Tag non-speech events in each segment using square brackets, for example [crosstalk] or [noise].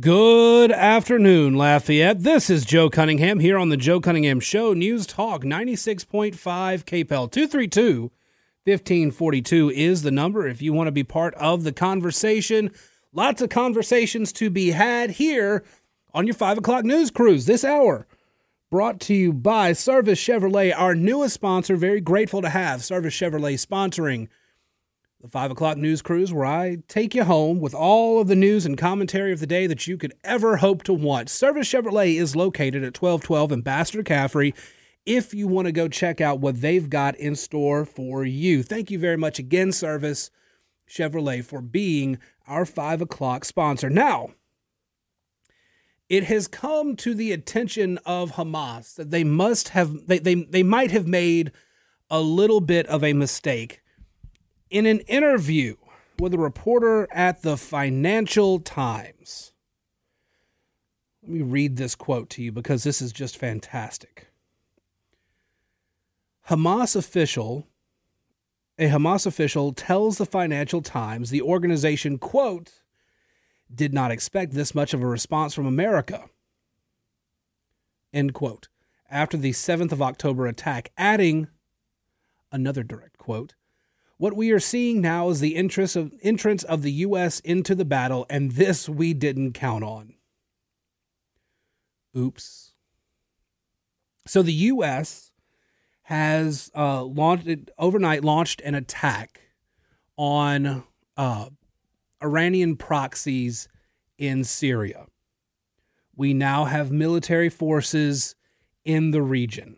Good afternoon, Lafayette. This is Joe Cunningham here on the Joe Cunningham Show, News Talk 96.5 KPEL 232 1542 is the number if you want to be part of the conversation. Lots of conversations to be had here on your 5 o'clock news cruise this hour. Brought to you by Service Chevrolet, our newest sponsor. Very grateful to have Service Chevrolet sponsoring the 5 o'clock news cruise, where I take you home with all of the news and commentary of the day that you could ever hope to want. Service Chevrolet is located at 1212 Ambassador Caffrey if you want to go check out what they've got in store for you. Thank you very much again, Service Chevrolet, for being our 5 o'clock sponsor. Now, it has come to the attention of Hamas that they must have they, they, they might have made a little bit of a mistake in an interview with a reporter at the Financial Times. Let me read this quote to you because this is just fantastic. Hamas official, a Hamas official tells the Financial Times the organization, quote, did not expect this much of a response from America. End quote. After the 7th of October attack, adding another direct quote what we are seeing now is the interest of, entrance of the U.S. into the battle, and this we didn't count on. Oops. So the U.S. has uh, launched overnight launched an attack on uh, Iranian proxies in Syria. We now have military forces in the region.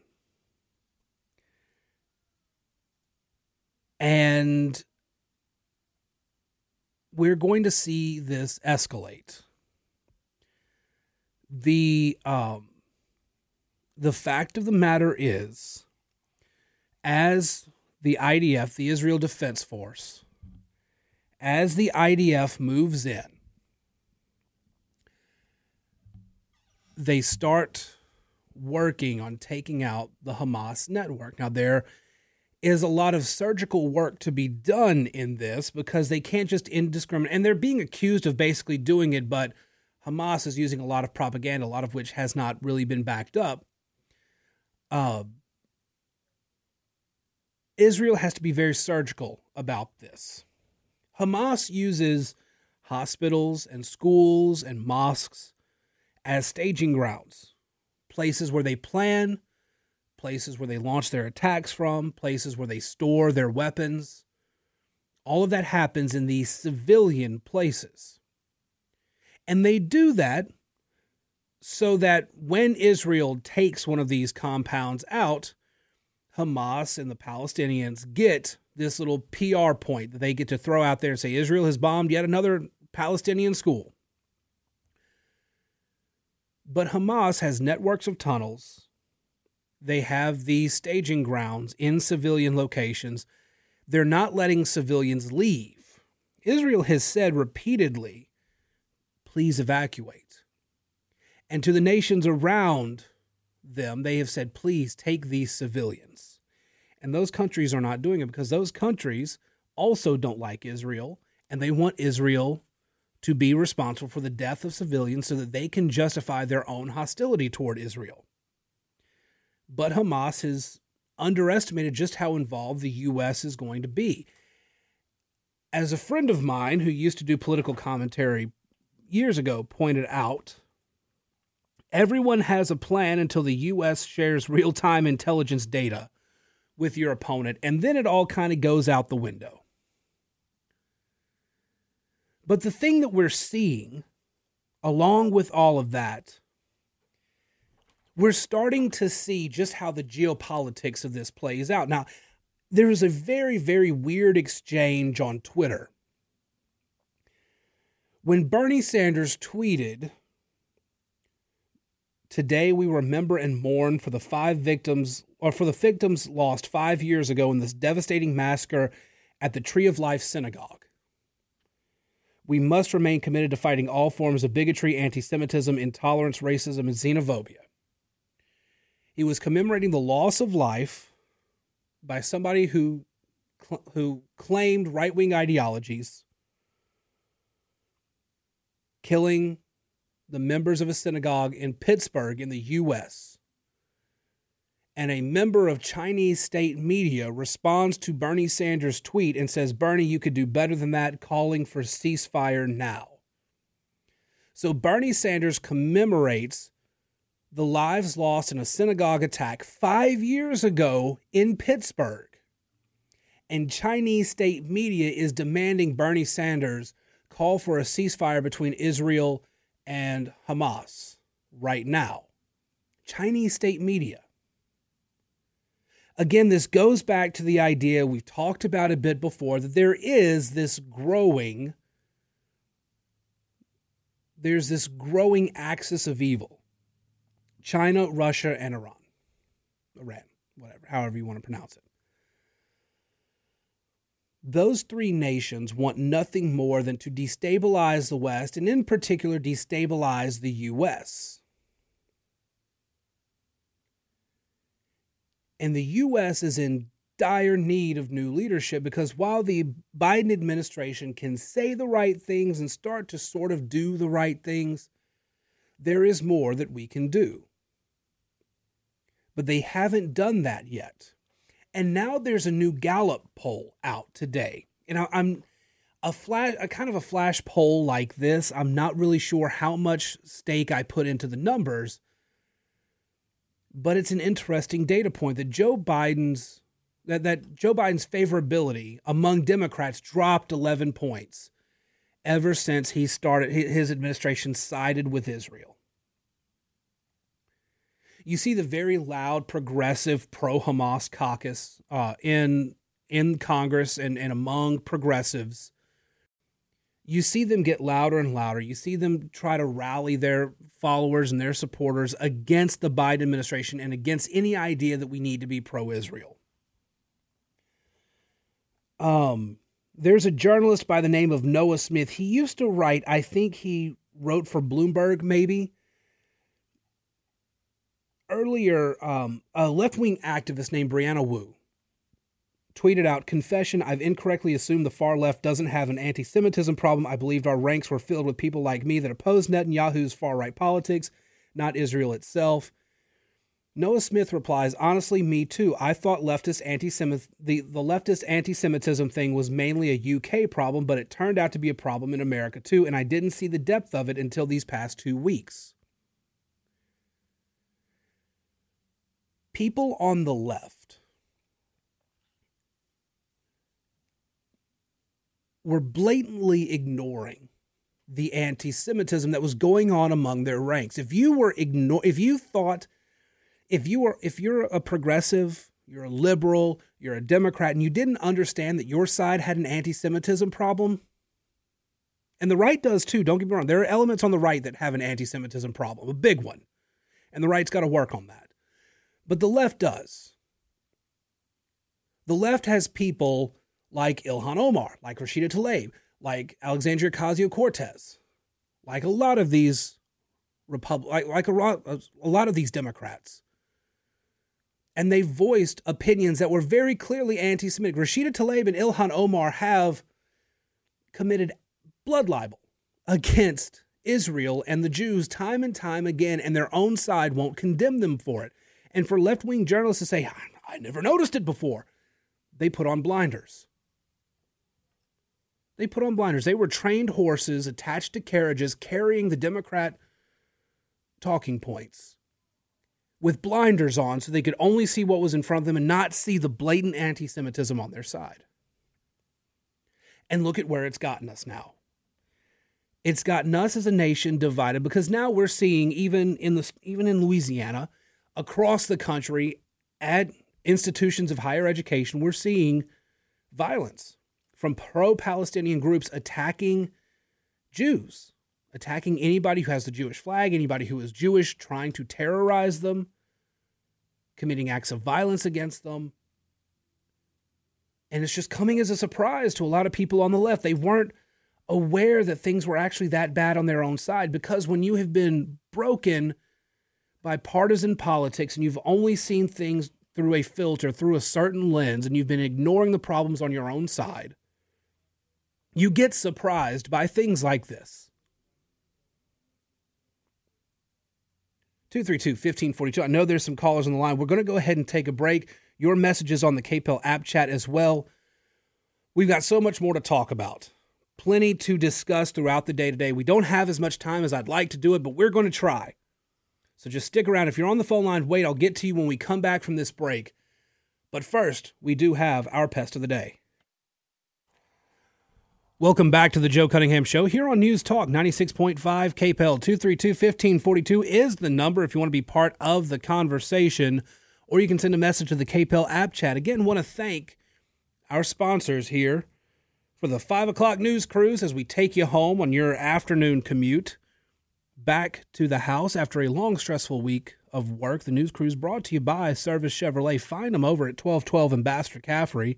And we're going to see this escalate. The um, the fact of the matter is, as the IDF, the Israel Defense Force, as the IDF moves in, they start working on taking out the Hamas network. Now, they're is a lot of surgical work to be done in this because they can't just indiscriminate and they're being accused of basically doing it but hamas is using a lot of propaganda a lot of which has not really been backed up. Uh, israel has to be very surgical about this. Hamas uses hospitals and schools and mosques as staging grounds places where they plan places where they launch their attacks from, places where they store their weapons. All of that happens in these civilian places. And they do that so that when Israel takes one of these compounds out, Hamas and the Palestinians get this little PR point that they get to throw out there and say Israel has bombed yet another Palestinian school. But Hamas has networks of tunnels they have these staging grounds in civilian locations. They're not letting civilians leave. Israel has said repeatedly, please evacuate. And to the nations around them, they have said, please take these civilians. And those countries are not doing it because those countries also don't like Israel and they want Israel to be responsible for the death of civilians so that they can justify their own hostility toward Israel but Hamas has underestimated just how involved the U.S. is going to be. As a friend of mine who used to do political commentary years ago pointed out, everyone has a plan until the U.S. shares real time intelligence data with your opponent, and then it all kind of goes out the window. But the thing that we're seeing, along with all of that, we're starting to see just how the geopolitics of this plays out. Now, there is a very, very weird exchange on Twitter. When Bernie Sanders tweeted, Today we remember and mourn for the five victims, or for the victims lost five years ago in this devastating massacre at the Tree of Life Synagogue. We must remain committed to fighting all forms of bigotry, anti Semitism, intolerance, racism, and xenophobia. He was commemorating the loss of life by somebody who who claimed right-wing ideologies, killing the members of a synagogue in Pittsburgh in the U.S. And a member of Chinese state media responds to Bernie Sanders' tweet and says, Bernie, you could do better than that, calling for ceasefire now. So Bernie Sanders commemorates the lives lost in a synagogue attack five years ago in Pittsburgh. And Chinese state media is demanding Bernie Sanders call for a ceasefire between Israel and Hamas right now. Chinese state media. Again, this goes back to the idea we've talked about a bit before that there is this growing there's this growing axis of evil. China, Russia, and Iran. Iran, whatever, however you want to pronounce it. Those three nations want nothing more than to destabilize the West, and in particular, destabilize the U.S. And the U.S. is in dire need of new leadership because while the Biden administration can say the right things and start to sort of do the right things, there is more that we can do. But they haven't done that yet. And now there's a new Gallup poll out today. And I'm a flash a kind of a flash poll like this. I'm not really sure how much stake I put into the numbers, but it's an interesting data point that Joe Biden's that, that Joe Biden's favorability among Democrats dropped 11 points ever since he started his administration sided with Israel you see the very loud progressive pro Hamas caucus uh, in in Congress and, and among progressives. You see them get louder and louder. You see them try to rally their followers and their supporters against the Biden administration and against any idea that we need to be pro Israel. Um, there's a journalist by the name of Noah Smith. He used to write, I think he wrote for Bloomberg, maybe earlier, um, a left wing activist named Brianna Wu tweeted out Confession, I've incorrectly assumed the far left doesn't have an anti Semitism problem. I believed our ranks were filled with people like me that opposed Netanyahu's far right politics, not Israel itself. Noah Smith replies, honestly, me too. I thought leftist anti the, the leftist anti Semitism thing was mainly a UK problem, but it turned out to be a problem in America too, and I didn't see the depth of it until these past two weeks. People on the left were blatantly ignoring the anti-Semitism that was going on among their ranks. If you were ignore, if you thought, if you were, if you're a progressive, you're a liberal, you're a Democrat, and you didn't understand that your side had an anti-Semitism problem, and the right does too. Don't get me wrong. There are elements on the right that have an anti-Semitism problem, a big one, and the right's got to work on that. But the left does. The left has people like Ilhan Omar, like Rashida Tlaib, like Alexandria Ocasio Cortez, like a lot of these like, like a, a lot of these Democrats. And they voiced opinions that were very clearly anti Semitic. Rashida Tlaib and Ilhan Omar have committed blood libel against Israel and the Jews time and time again, and their own side won't condemn them for it. And for left wing journalists to say, I never noticed it before, they put on blinders. They put on blinders. They were trained horses attached to carriages carrying the Democrat talking points with blinders on so they could only see what was in front of them and not see the blatant anti Semitism on their side. And look at where it's gotten us now. It's gotten us as a nation divided because now we're seeing even in the even in Louisiana, across the country at institutions of higher education, we're seeing violence from pro Palestinian groups attacking Jews, attacking anybody who has the Jewish flag, anybody who is Jewish, trying to terrorize them, committing acts of violence against them. And it's just coming as a surprise to a lot of people on the left. They weren't aware that things were actually that bad on their own side because when you have been broken by partisan politics and you've only seen things through a filter, through a certain lens, and you've been ignoring the problems on your own side, you get surprised by things like this. 232 1542. I know there's some callers on the line. We're going to go ahead and take a break. Your messages on the KPEL app chat as well. We've got so much more to talk about, plenty to discuss throughout the day today. We don't have as much time as I'd like to do it, but we're going to try. So just stick around. If you're on the phone line, wait, I'll get to you when we come back from this break. But first, we do have our pest of the day. Welcome back to the Joe Cunningham Show here on News Talk 96.5 KPEL 232 1542 is the number if you want to be part of the conversation, or you can send a message to the KPEL app chat. Again, want to thank our sponsors here for the 5 o'clock news cruise as we take you home on your afternoon commute back to the house after a long, stressful week of work. The news cruise brought to you by Service Chevrolet. Find them over at 1212 Ambassador Caffrey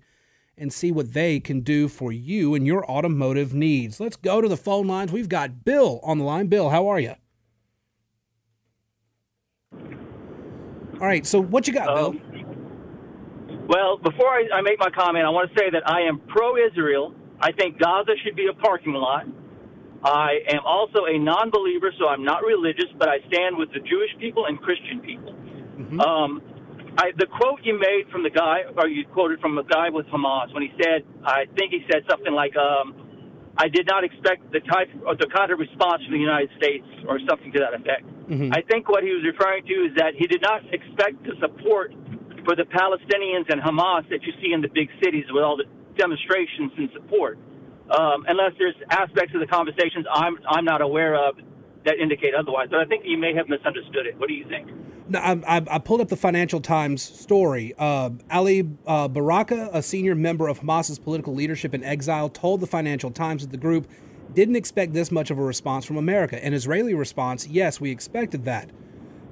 and see what they can do for you and your automotive needs. Let's go to the phone lines. We've got Bill on the line. Bill, how are you? All right, so what you got, um, Bill? Well, before I, I make my comment, I want to say that I am pro Israel. I think Gaza should be a parking lot. I am also a non believer, so I'm not religious, but I stand with the Jewish people and Christian people. Mm-hmm. Um, I, the quote you made from the guy, or you quoted from a guy with Hamas when he said, I think he said something like, um, "I did not expect the type, or the kind of response from the United States, or something to that effect." Mm-hmm. I think what he was referring to is that he did not expect the support for the Palestinians and Hamas that you see in the big cities with all the demonstrations and support. Um, unless there's aspects of the conversations I'm I'm not aware of that indicate otherwise. But I think you may have misunderstood it. What do you think? I, I, pulled up the Financial Times story. Uh, Ali uh, Baraka, a senior member of Hamas's political leadership in exile, told the Financial Times that the group didn't expect this much of a response from America. An Israeli response, yes, we expected that.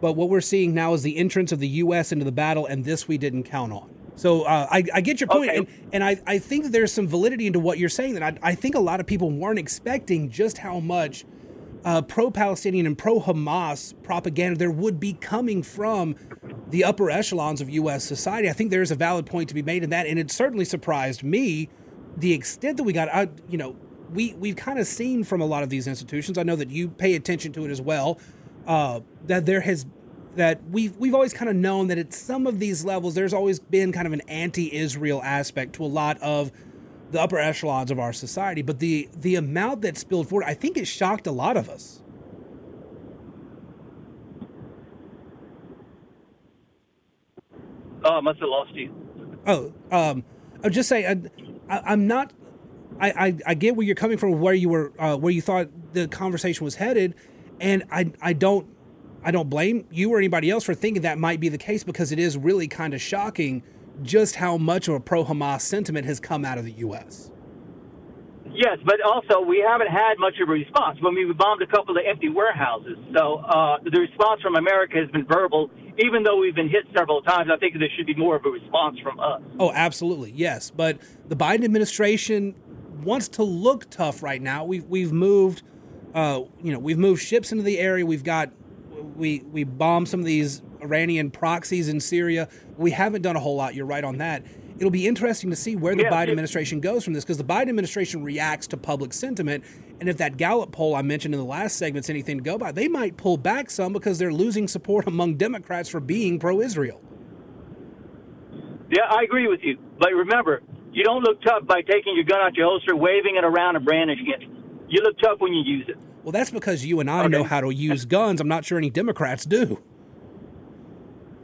But what we're seeing now is the entrance of the U.S. into the battle, and this we didn't count on. So uh, I, I, get your point, okay. and, and I, I think there's some validity into what you're saying. That I, I think a lot of people weren't expecting just how much – uh, pro Palestinian and pro Hamas propaganda there would be coming from the upper echelons of U.S. society. I think there is a valid point to be made in that, and it certainly surprised me the extent that we got. I, you know, we we've kind of seen from a lot of these institutions. I know that you pay attention to it as well. Uh, that there has that we've we've always kind of known that at some of these levels, there's always been kind of an anti-Israel aspect to a lot of the upper echelons of our society. But the the amount that spilled forward, I think it shocked a lot of us. Oh, I must have lost you. Oh, um, I will just say I, am not. I, I, I get where you're coming from, where you were, uh, where you thought the conversation was headed, and I I don't I don't blame you or anybody else for thinking that might be the case because it is really kind of shocking just how much of a pro Hamas sentiment has come out of the U.S. Yes, but also we haven't had much of a response. When we bombed a couple of empty warehouses, so uh, the response from America has been verbal. Even though we've been hit several times, I think there should be more of a response from us. Oh, absolutely, yes. But the Biden administration wants to look tough right now. We've we've moved, uh, you know, we've moved ships into the area. We've got we we bombed some of these Iranian proxies in Syria. We haven't done a whole lot. You're right on that. It'll be interesting to see where the yeah, Biden administration goes from this because the Biden administration reacts to public sentiment. And if that Gallup poll I mentioned in the last segment's anything to go by, they might pull back some because they're losing support among Democrats for being pro Israel. Yeah, I agree with you. But remember, you don't look tough by taking your gun out your holster, waving it around, and brandishing it. You look tough when you use it. Well, that's because you and I okay. know how to use guns. I'm not sure any Democrats do.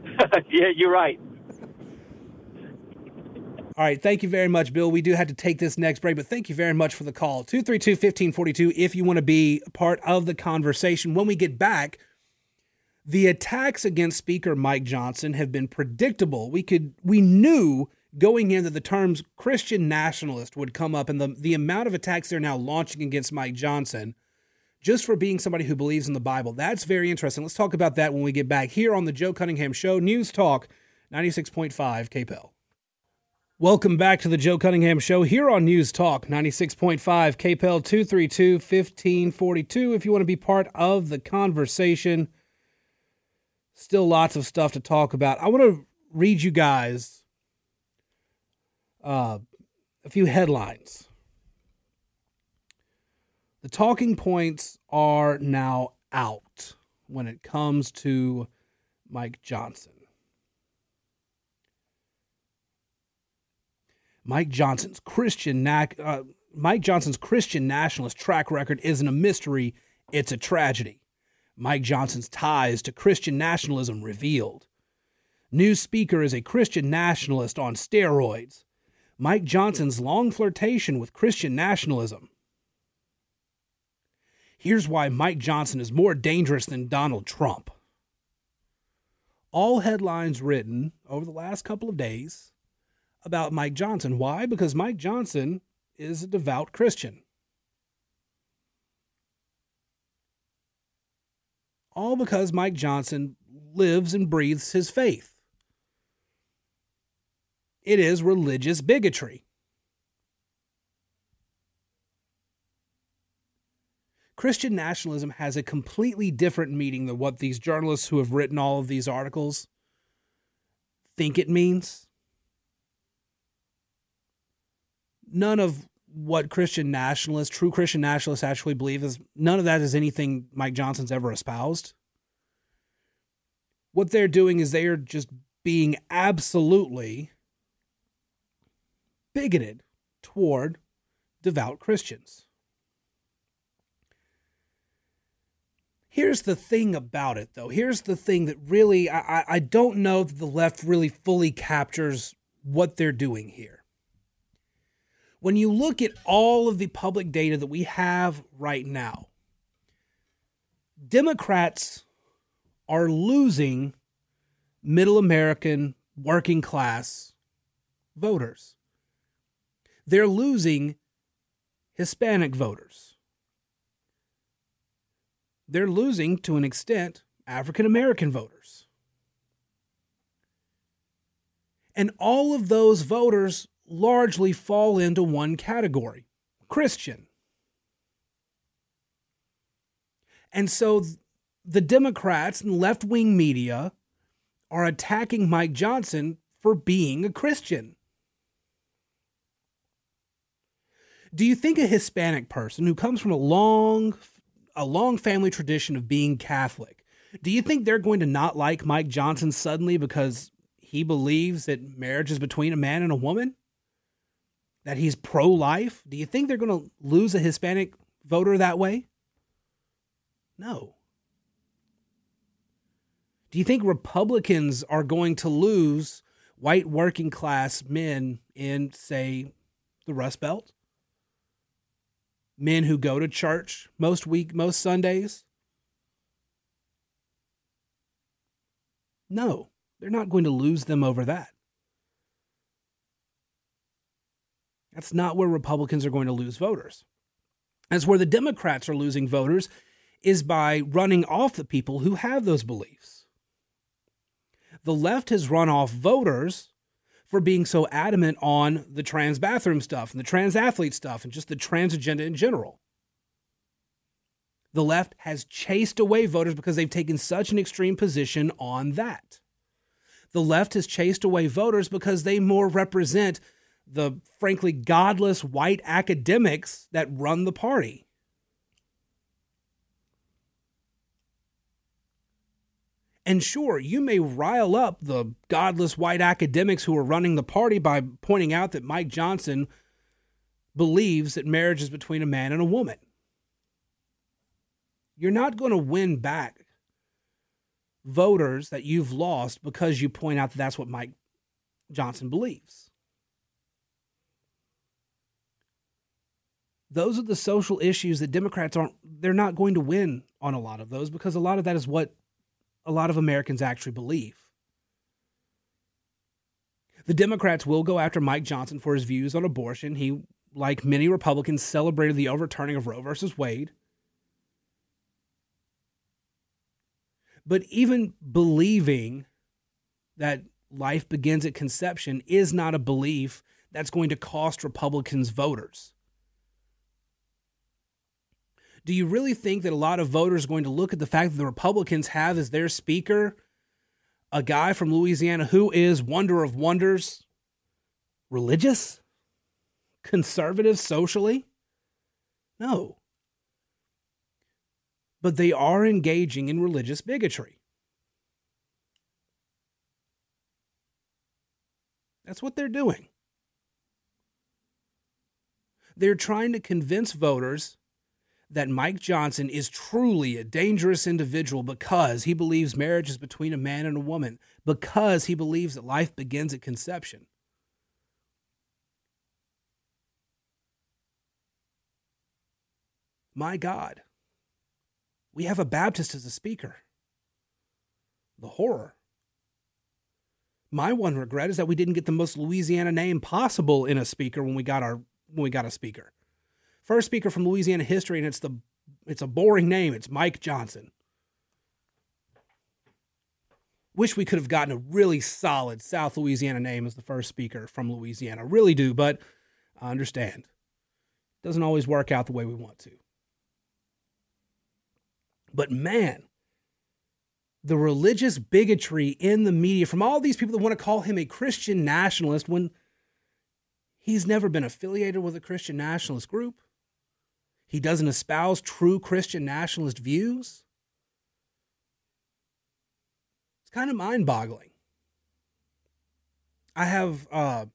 [laughs] yeah, you're right. All right. Thank you very much, Bill. We do have to take this next break, but thank you very much for the call. 232 1542 if you want to be part of the conversation. When we get back, the attacks against Speaker Mike Johnson have been predictable. We could we knew going in that the terms Christian nationalist would come up and the, the amount of attacks they're now launching against Mike Johnson just for being somebody who believes in the Bible. That's very interesting. Let's talk about that when we get back here on the Joe Cunningham Show, News Talk 96.5 KPEL. Welcome back to the Joe Cunningham Show here on News Talk 96.5 KPEL 232 1542. If you want to be part of the conversation, still lots of stuff to talk about. I want to read you guys uh, a few headlines the talking points are now out. when it comes to Mike Johnson. Mike Johnson's Christian uh, Mike Johnson's Christian nationalist track record isn't a mystery, it's a tragedy. Mike Johnson's ties to Christian nationalism revealed. New speaker is a Christian nationalist on steroids. Mike Johnson's long flirtation with Christian nationalism. Here's why Mike Johnson is more dangerous than Donald Trump. All headlines written over the last couple of days about Mike Johnson. Why? Because Mike Johnson is a devout Christian. All because Mike Johnson lives and breathes his faith. It is religious bigotry. Christian nationalism has a completely different meaning than what these journalists who have written all of these articles think it means. none of what Christian nationalists, true Christian nationalists, actually believe is none of that is anything Mike Johnson's ever espoused. What they're doing is they are just being absolutely bigoted toward devout Christians. Here's the thing about it, though. Here's the thing that really, I, I don't know that the left really fully captures what they're doing here when you look at all of the public data that we have right now, Democrats are losing middle American working class voters. They're losing Hispanic voters. They're losing, to an extent, African American voters. And all of those voters largely fall into one category Christian. And so the Democrats and left wing media are attacking Mike Johnson for being a Christian. Do you think a Hispanic person who comes from a long a long family tradition of being Catholic, do you think they're going to not like Mike Johnson suddenly because he believes that marriage is between a man and a woman? that he's pro life? Do you think they're going to lose a Hispanic voter that way? No. Do you think Republicans are going to lose white working class men in, say, the Rust Belt? Men who go to church most week, most Sundays? No, they're not going to lose them over that. That's not where Republicans are going to lose voters. That's where the Democrats are losing voters is by running off the people who have those beliefs. The left has run off voters for being so adamant on the trans bathroom stuff and the trans athlete stuff and just the trans agenda in general. The left has chased away voters because they've taken such an extreme position on that. The left has chased away voters because they more represent the frankly godless white academics that run the party. And sure, you may rile up the godless white academics who are running the party by pointing out that Mike Johnson believes that marriage is between a man and a woman. You're not going to win back voters that you've lost because you point out that that's what Mike Johnson believes. those are the social issues that Democrats aren't, they're not going to win on a lot of those because a lot of that is what a lot of Americans actually believe. The Democrats will go after Mike Johnson for his views on abortion. He, like many Republicans, celebrated the overturning of Roe versus Wade. But even believing that life begins at conception is not a belief that's going to cost Republicans voters do you really think that a lot of voters are going to look at the fact that the Republicans have as their speaker a guy from Louisiana who is wonder of wonders, religious, conservative socially? No. but they are engaging in religious bigotry. That's what they're doing. They're trying to convince voters that Mike Johnson is truly a dangerous individual because he believes marriage is between a man and a woman, because he believes that life begins at conception. My God, we have a Baptist as a speaker. The horror. My one regret is that we didn't get the most Louisiana name possible in a speaker when we got our when we got a speaker. First speaker from Louisiana history, and it's the it's a boring name. It's Mike Johnson. Wish we could have gotten a really solid South Louisiana name as the first speaker from Louisiana. Really do, but I understand. Doesn't always work out the way we want to. But man, the religious bigotry in the media from all these people that want to call him a Christian nationalist when he's never been affiliated with a Christian nationalist group. He doesn't espouse true Christian nationalist views. It's kind of mind boggling. I have uh,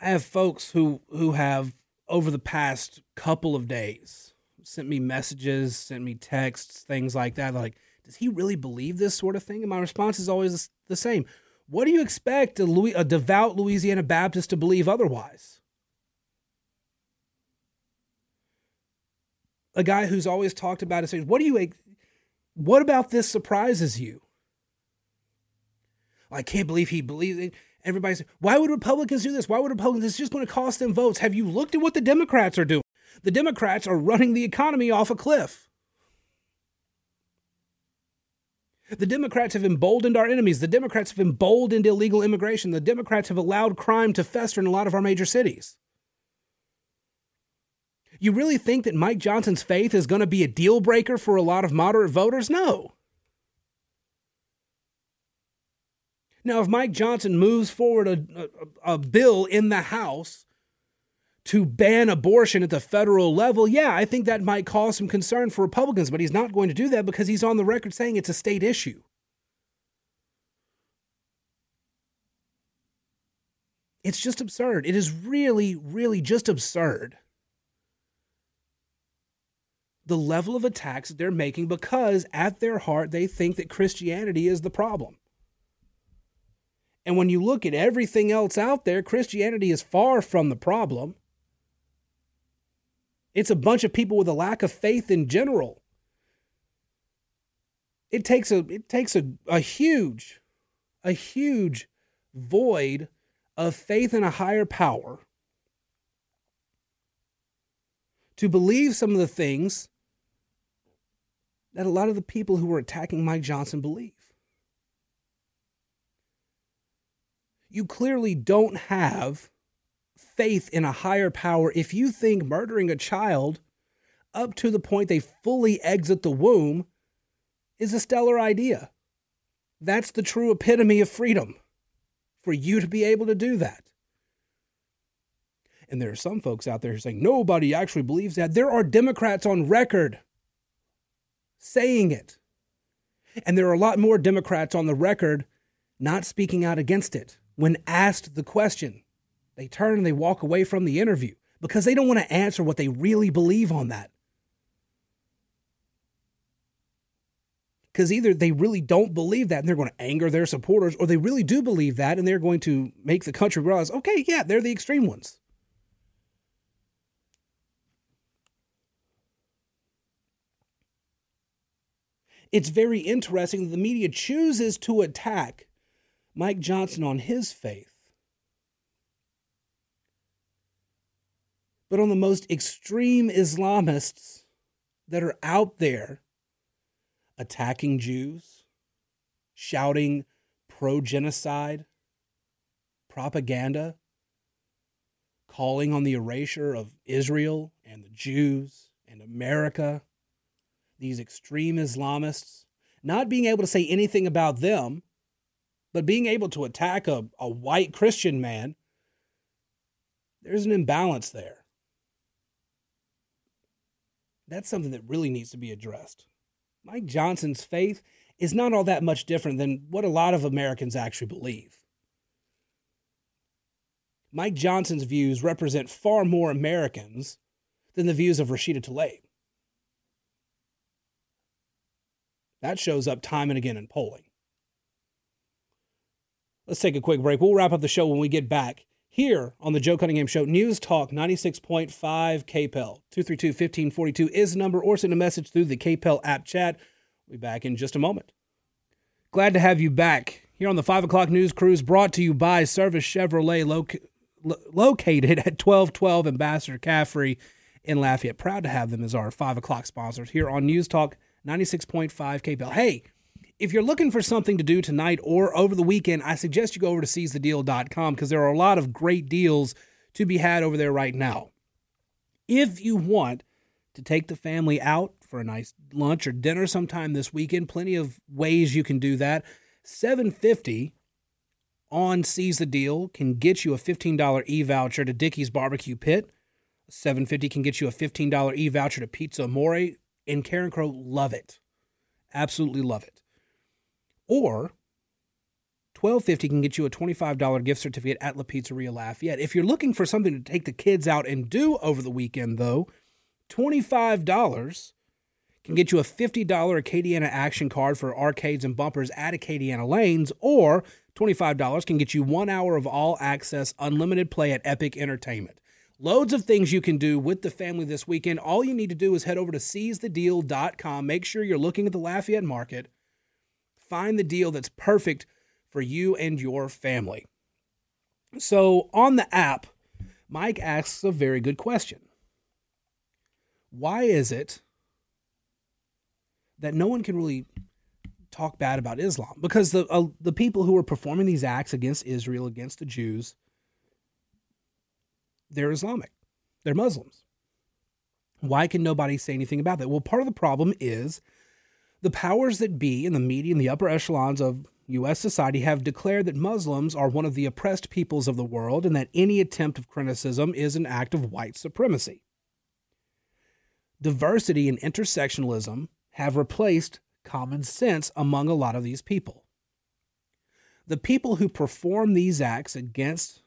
I have folks who who have over the past couple of days sent me messages, sent me texts, things like that. Like, does he really believe this sort of thing? And my response is always the same. What do you expect a, Louis, a devout Louisiana Baptist to believe otherwise? A guy who's always talked about it. What do you? What about this surprises you? I can't believe he believes it. Everybody says, why would Republicans do this? Why would Republicans? It's just going to cost them votes. Have you looked at what the Democrats are doing? The Democrats are running the economy off a cliff. The Democrats have emboldened our enemies. The Democrats have emboldened illegal immigration. The Democrats have allowed crime to fester in a lot of our major cities. You really think that Mike Johnson's faith is going to be a deal breaker for a lot of moderate voters? No. Now, if Mike Johnson moves forward a, a, a bill in the House to ban abortion at the federal level, yeah, I think that might cause some concern for Republicans, but he's not going to do that because he's on the record saying it's a state issue. It's just absurd. It is really, really just absurd. The level of attacks that they're making because at their heart they think that Christianity is the problem. And when you look at everything else out there, Christianity is far from the problem. It's a bunch of people with a lack of faith in general. It takes a it takes a, a huge, a huge void of faith in a higher power to believe some of the things that a lot of the people who were attacking Mike Johnson believe. You clearly don't have faith in a higher power if you think murdering a child up to the point they fully exit the womb is a stellar idea. That's the true epitome of freedom for you to be able to do that. And there are some folks out there who saying nobody actually believes that. There are Democrats on record saying it. And there are a lot more Democrats on the record not speaking out against it when asked the question. They turn and they walk away from the interview because they don't want to answer what they really believe on that. Because either they really don't believe that and they're going to anger their supporters, or they really do believe that and they're going to make the country realize, okay, yeah, they're the extreme ones. It's very interesting that the media chooses to attack Mike Johnson on his faith but on the most extreme Islamists that are out there attacking Jews, shouting pro genocide, propaganda, calling on the erasure of Israel and the Jews and America. These extreme Islamists, not being able to say anything about them, but being able to attack a, a white Christian man, there's an imbalance there. that's something that really needs to be addressed. Mike Johnson's faith is not all that much different than what a lot of Americans actually believe. Mike Johnson's views represent far more Americans than the views of Rashida Tlaib. That shows up time and again in polling. Let's take a quick break. We'll wrap up the show when we get back here on the Joe Cunningham Show. News Talk 96.5 KPEL. 232 1542 is number, or send a message through the KPEL app chat. We'll be back in just a moment. Glad to have you back here on the 5 o'clock news cruise brought to you by Service Chevrolet, lo- located at 1212 Ambassador Caffrey in Lafayette. Proud to have them as our 5 o'clock sponsors here on News Talk 96.5 KPEL. Hey, if you're looking for something to do tonight or over the weekend, I suggest you go over to seizethedeal.com because there are a lot of great deals to be had over there right now. If you want to take the family out for a nice lunch or dinner sometime this weekend, plenty of ways you can do that. 750 on Seize the Deal can get you a $15 e-voucher to Dickey's Barbecue Pit. 750 can get you a $15 e-voucher to Pizza Amore and Karen Crow love it. Absolutely love it. Or 1250 can get you a $25 gift certificate at La Pizzeria Lafayette. If you're looking for something to take the kids out and do over the weekend, though, $25 can get you a $50 Acadiana action card for arcades and bumpers at Acadiana Lanes, or $25 can get you one hour of all access unlimited play at Epic Entertainment. Loads of things you can do with the family this weekend. All you need to do is head over to seizethedeal.com. Make sure you're looking at the Lafayette market. Find the deal that's perfect for you and your family. So, on the app, Mike asks a very good question. Why is it that no one can really talk bad about Islam? Because the uh, the people who are performing these acts against Israel, against the Jews, they're Islamic. They're Muslims. Why can nobody say anything about that? Well, part of the problem is the powers that be in the media and the upper echelons of U.S. society have declared that Muslims are one of the oppressed peoples of the world and that any attempt of criticism is an act of white supremacy. Diversity and intersectionalism have replaced common sense among a lot of these people. The people who perform these acts against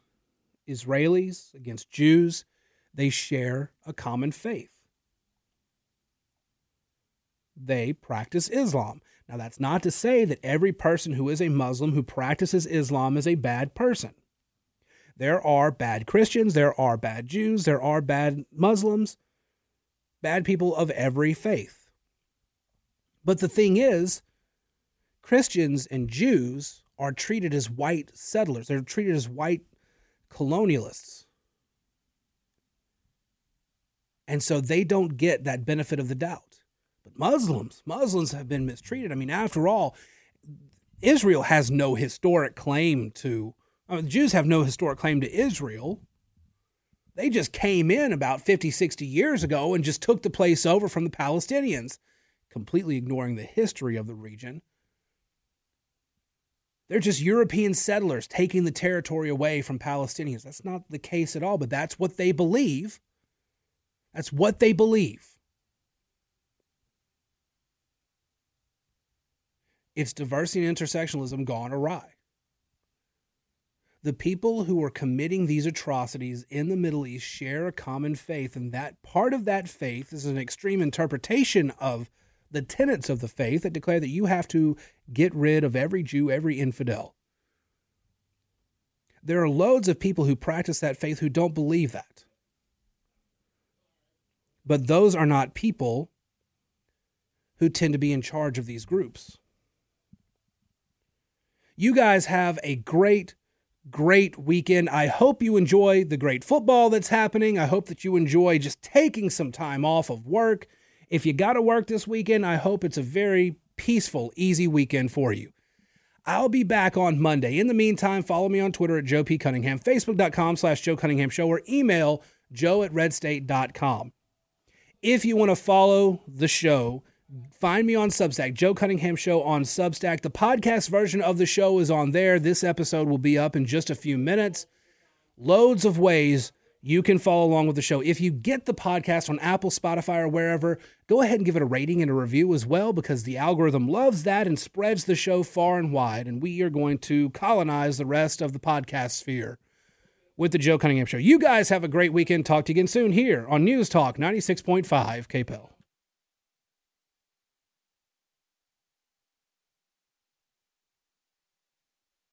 Israelis, against Jews, they share a common faith. They practice Islam. Now, that's not to say that every person who is a Muslim who practices Islam is a bad person. There are bad Christians, there are bad Jews, there are bad Muslims, bad people of every faith. But the thing is, Christians and Jews are treated as white settlers. They're treated as white colonialists. And so they don't get that benefit of the doubt. But Muslims, Muslims have been mistreated. I mean, after all, Israel has no historic claim to, I mean, the Jews have no historic claim to Israel. They just came in about 50, 60 years ago and just took the place over from the Palestinians, completely ignoring the history of the region. They're just European settlers taking the territory away from Palestinians. That's not the case at all, but that's what they believe. That's what they believe. It's diversity and intersectionalism gone awry. The people who are committing these atrocities in the Middle East share a common faith, and that part of that faith is an extreme interpretation of the tenets of the faith that declare that you have to get rid of every Jew, every infidel. There are loads of people who practice that faith who don't believe that. But those are not people who tend to be in charge of these groups. You guys have a great, great weekend. I hope you enjoy the great football that's happening. I hope that you enjoy just taking some time off of work if you got to work this weekend, I hope it's a very peaceful, easy weekend for you. I'll be back on Monday. In the meantime, follow me on Twitter at Joe P. Cunningham, Facebook.com slash Joe Cunningham Show, or email joe at redstate.com. If you want to follow the show, find me on Substack, Joe Cunningham Show on Substack. The podcast version of the show is on there. This episode will be up in just a few minutes. Loads of ways you can follow along with the show. If you get the podcast on Apple, Spotify, or wherever, go ahead and give it a rating and a review as well because the algorithm loves that and spreads the show far and wide. And we are going to colonize the rest of the podcast sphere with the Joe Cunningham Show. You guys have a great weekend. Talk to you again soon here on News Talk 96.5 KPEL.